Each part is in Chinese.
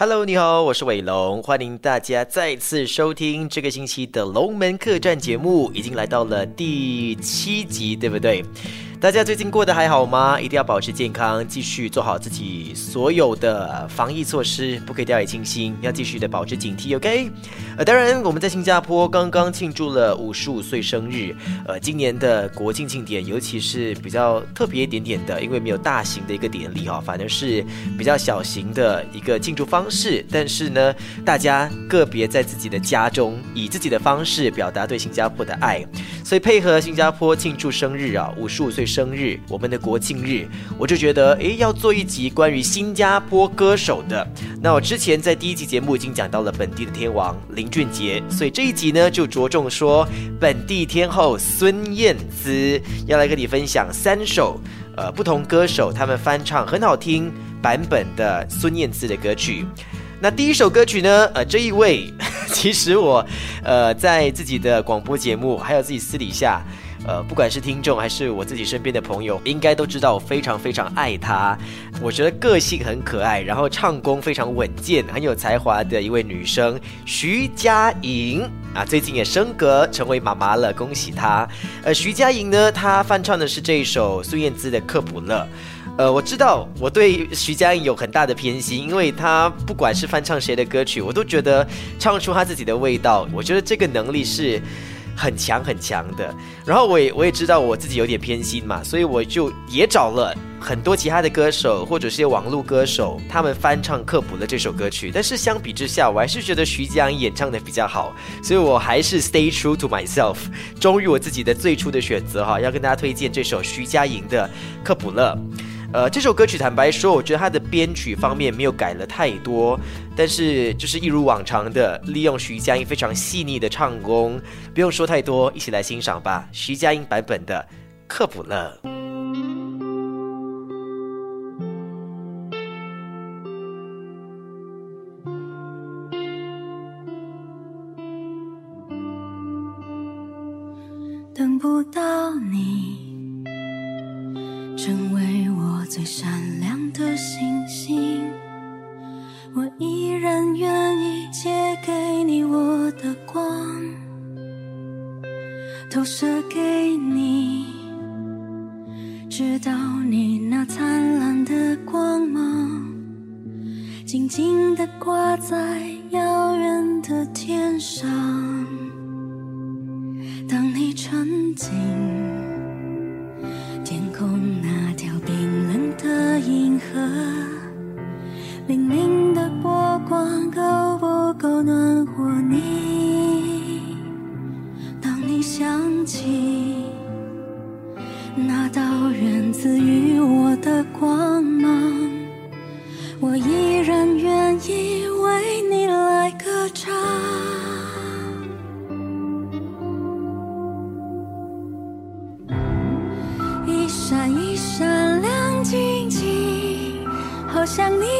Hello，你好，我是伟龙，欢迎大家再次收听这个星期的《龙门客栈》节目，已经来到了第七集，对不对？大家最近过得还好吗？一定要保持健康，继续做好自己所有的防疫措施，不可以掉以轻心，要继续的保持警惕，OK？呃，当然，我们在新加坡刚刚庆祝了五十五岁生日，呃，今年的国庆庆典，尤其是比较特别一点点的，因为没有大型的一个典礼哈，反而是比较小型的一个庆祝方式。但是呢，大家个别在自己的家中，以自己的方式表达对新加坡的爱，所以配合新加坡庆祝生日啊，五十五岁。生日，我们的国庆日，我就觉得，诶，要做一集关于新加坡歌手的。那我之前在第一集节目已经讲到了本地的天王林俊杰，所以这一集呢，就着重说本地天后孙燕姿，要来跟你分享三首，呃，不同歌手他们翻唱很好听版本的孙燕姿的歌曲。那第一首歌曲呢，呃，这一位，其实我，呃，在自己的广播节目，还有自己私底下。呃，不管是听众还是我自己身边的朋友，应该都知道我非常非常爱她。我觉得个性很可爱，然后唱功非常稳健，很有才华的一位女生徐佳莹啊，最近也升格成为妈妈了，恭喜她。呃，徐佳莹呢，她翻唱的是这一首孙燕姿的《克卜勒》。呃，我知道我对徐佳莹有很大的偏心，因为她不管是翻唱谁的歌曲，我都觉得唱出她自己的味道。我觉得这个能力是。很强很强的，然后我也我也知道我自己有点偏心嘛，所以我就也找了很多其他的歌手或者是些网络歌手，他们翻唱克普的这首歌曲。但是相比之下，我还是觉得徐佳莹演唱的比较好，所以我还是 stay true to myself，忠于我自己的最初的选择哈，要跟大家推荐这首徐佳莹的克普勒。呃，这首歌曲坦白说，我觉得它的编曲方面没有改了太多，但是就是一如往常的利用徐佳莹非常细腻的唱功，不用说太多，一起来欣赏吧。徐佳莹版本的《克卜勒》。等不到你，最闪亮的星星，我依然愿意借给你我的光，投射给你，直到你那灿烂的光芒，静静地挂在遥啊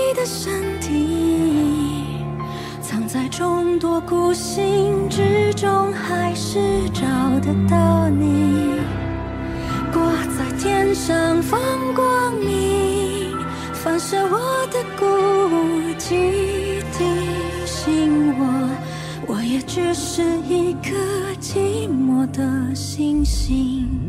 你的身体，藏在众多孤星之中，还是找得到你。挂在天上放光明，反射我的孤寂，提醒我，我也只是一颗寂寞的星星。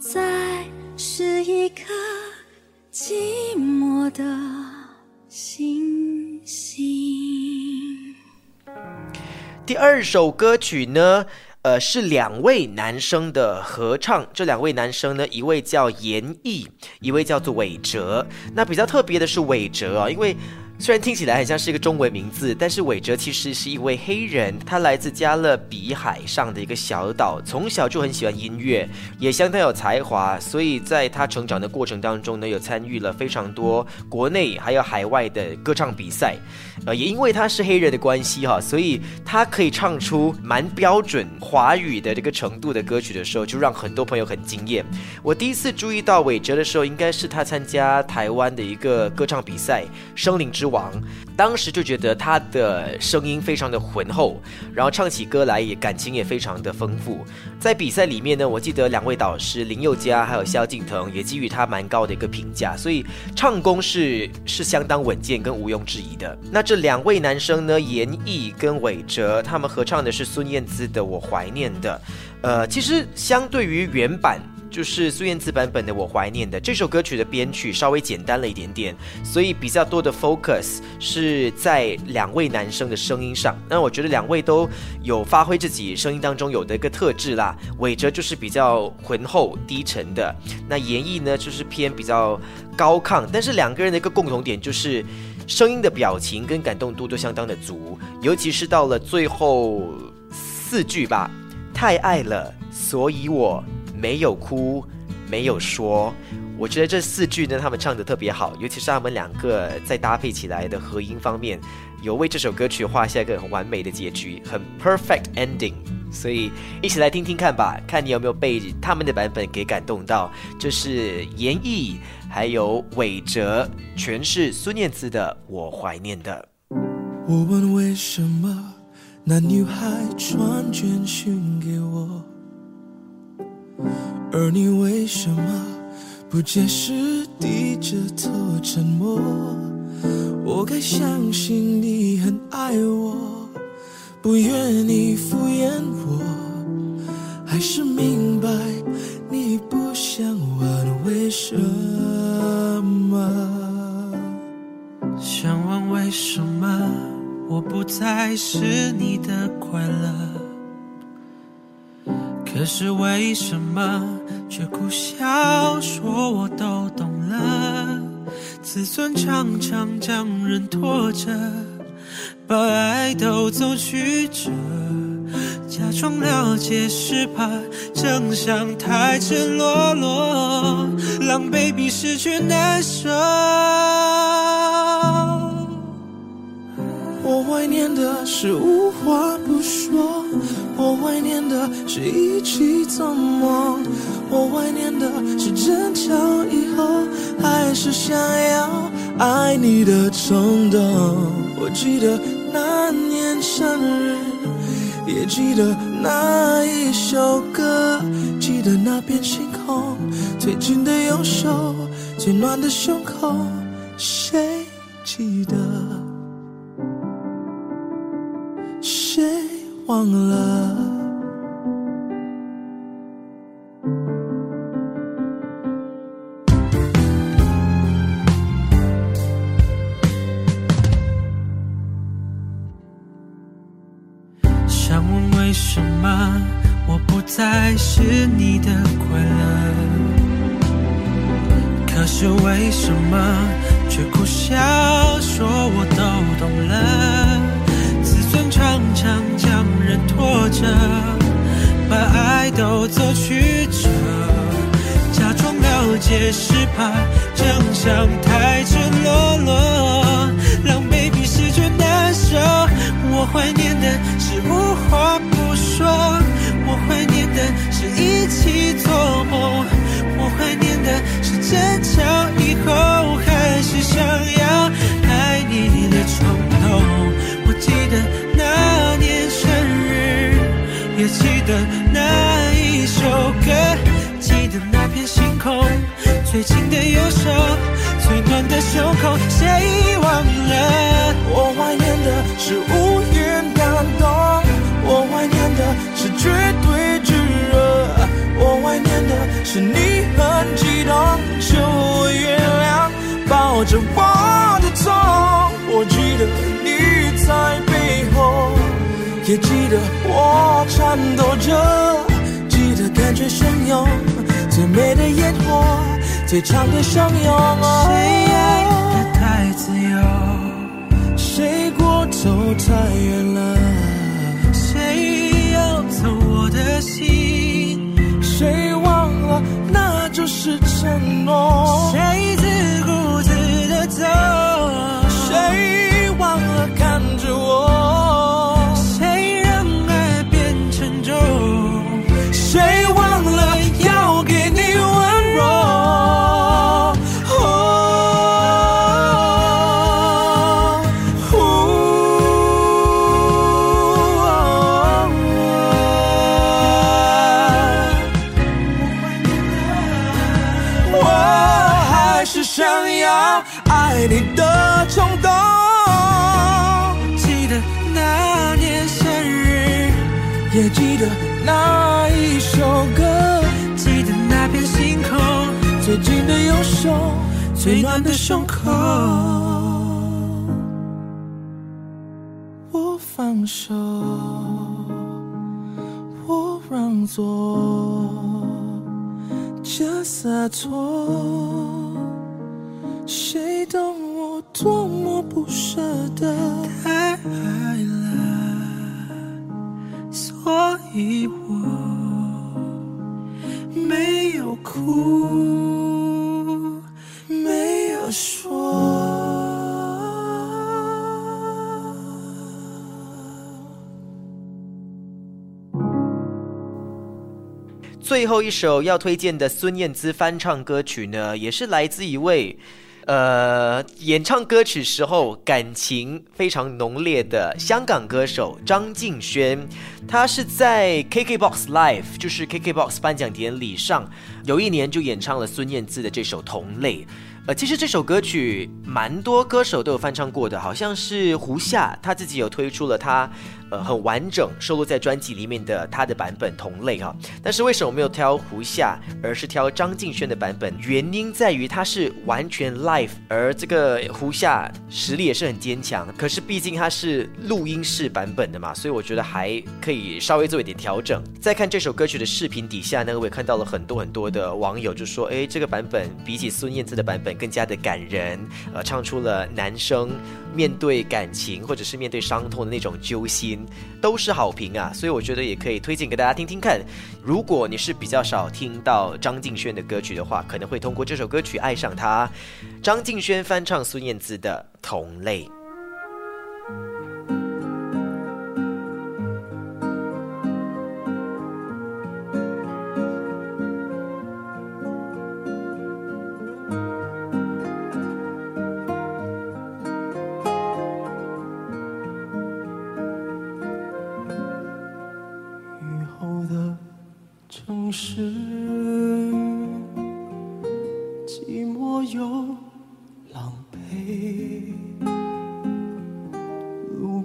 再是一颗寂寞的星星。第二首歌曲呢，呃，是两位男生的合唱。这两位男生呢，一位叫严艺，一位叫做韦哲。那比较特别的是韦哲啊，因为。虽然听起来很像是一个中文名字，但是韦哲其实是一位黑人，他来自加勒比海上的一个小岛，从小就很喜欢音乐，也相当有才华，所以在他成长的过程当中呢，有参与了非常多国内还有海外的歌唱比赛。呃，也因为他是黑人的关系哈，所以他可以唱出蛮标准华语的这个程度的歌曲的时候，就让很多朋友很惊艳。我第一次注意到韦哲的时候，应该是他参加台湾的一个歌唱比赛《生灵之王》，当时就觉得他的声音非常的浑厚，然后唱起歌来也感情也非常的丰富。在比赛里面呢，我记得两位导师林宥嘉还有萧敬腾也给予他蛮高的一个评价，所以唱功是是相当稳健跟毋庸置疑的。那这两位男生呢，严艺跟韦哲，他们合唱的是孙燕姿的《我怀念的》。呃，其实相对于原版。就是孙燕姿版本的《我怀念的》这首歌曲的编曲稍微简单了一点点，所以比较多的 focus 是在两位男生的声音上。那我觉得两位都有发挥自己声音当中有的一个特质啦。韦哲就是比较浑厚低沉的，那严艺呢就是偏比较高亢。但是两个人的一个共同点就是声音的表情跟感动度都相当的足，尤其是到了最后四句吧，太爱了，所以我。没有哭，没有说，我觉得这四句呢，他们唱的特别好，尤其是他们两个在搭配起来的合音方面，有为这首歌曲画下一个很完美的结局，很 perfect ending。所以一起来听听看吧，看你有没有被他们的版本给感动到。这是严艺还有韦哲诠释孙燕姿的《我怀念的》。我问为什么那女孩传简讯给我？而你为什么不解释，低着头沉默？我该相信你很爱我，不愿你敷衍我，还是明白你不想问为什么？想问为什么我不再是你的快乐？可是为什么却苦笑说我都懂了？自尊常常将人拖着，把爱都走曲折，假装了解是怕真相太赤裸裸，狼狈比失去难受。我怀念的是无话不说，我怀念的是一起做梦，我怀念的是争吵以后还是想要爱你的冲动。我记得那年生日，也记得那一首歌，记得那片星空，最紧的右手，最暖的胸口，谁记得？忘了？想问为什么我不再是你的快乐？可是为什么却苦笑说我都懂了？常常将人拖着，把爱都走曲折，假装了解，是怕真相太赤裸裸，狼狈比失去难受。我怀念的是无话不说，我怀念的是一起做梦，我怀念的是争吵以后口，谁忘了？我怀念的是无言感动，我怀念的是绝对炙热，我怀念的是你很激动，求我原谅，抱着我的痛。我记得你在背后，也记得我颤抖着，记得感觉汹涌，最美的烟火。最长的相拥，谁太自由，谁过头太远了，谁要走我的心，谁忘了那就是承诺，谁自顾自的走，谁忘了记得那一首歌，记得那片星空，最紧的右手，最暖的胸口。我放手，我让座，这洒脱。谁懂我多么不舍得？太爱了，所以我没有哭，没有说。最后一首要推荐的孙燕姿翻唱歌曲呢，也是来自一位。呃，演唱歌曲时候感情非常浓烈的香港歌手张敬轩，他是在 KKBOX Live，就是 KKBOX 颁奖典礼上，有一年就演唱了孙燕姿的这首《同类》。呃，其实这首歌曲蛮多歌手都有翻唱过的，好像是胡夏他自己有推出了他。呃，很完整收录在专辑里面的他的版本同类哈，但是为什么没有挑胡夏，而是挑张敬轩的版本？原因在于他是完全 live，而这个胡夏实力也是很坚强，可是毕竟他是录音室版本的嘛，所以我觉得还可以稍微做一点调整。再看这首歌曲的视频底下呢，我也看到了很多很多的网友就说，哎，这个版本比起孙燕姿的版本更加的感人，呃，唱出了男生面对感情或者是面对伤痛的那种揪心。都是好评啊，所以我觉得也可以推荐给大家听听看。如果你是比较少听到张敬轩的歌曲的话，可能会通过这首歌曲爱上他。张敬轩翻唱孙燕姿的《同类》。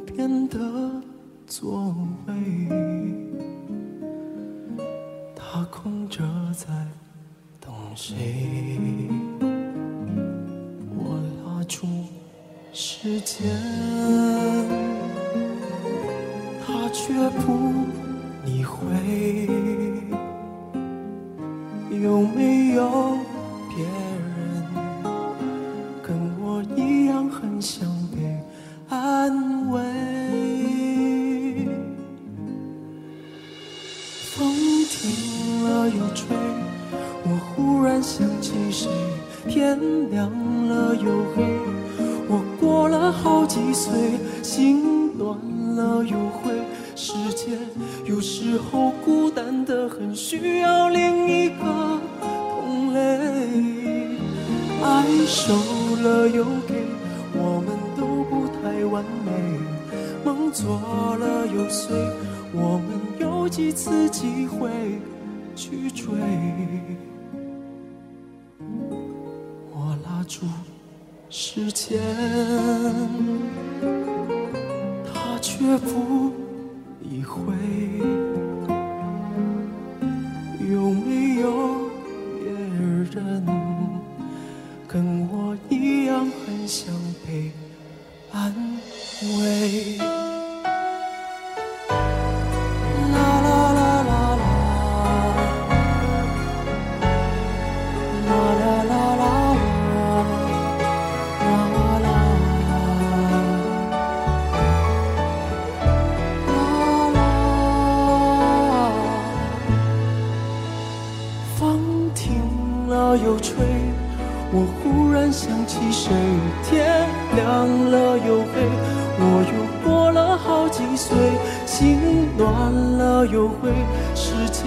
边的座位他空着，在等谁？我拉住时间。他却不理会，有没有变？醒了又吹，我忽然想起谁；天亮了。又黑。我过了好几岁，心暖了又灰。世界有时候孤单的很，需要另一个同类。爱收了又给，我们都不太完美。梦做了又碎，我们有几次机会去追？我拉住时间，他却不理会。有没有别人跟我一样很想亮了又黑，我又过了好几岁，心暖了又灰。世界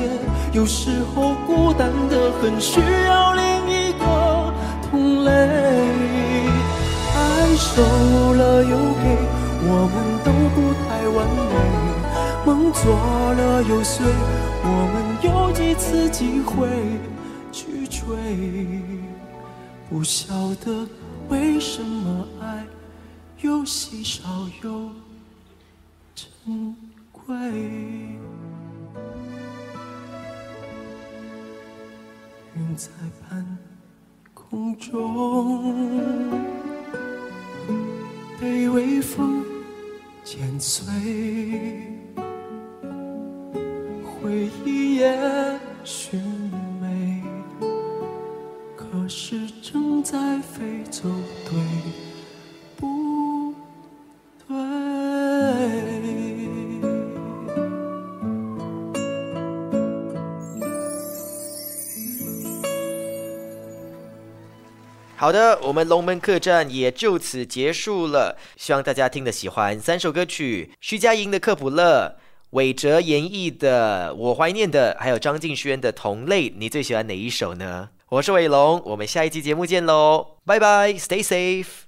有时候孤单的很，需要另一个同类。爱收了又给，我们都不太完美。梦做了又碎，我们有几次机会去追？不晓得为什么爱又稀少又珍贵。云在半空中，被微风剪碎。回忆也许，是正在飞走，对不对？好的，我们龙门客栈也就此结束了。希望大家听得喜欢。三首歌曲：徐佳莹的《克卜勒》，韦哲演绎的《我怀念的》，还有张敬轩的《同类》。你最喜欢哪一首呢？我是伟龙，我们下一期节目见喽，拜拜，Stay safe。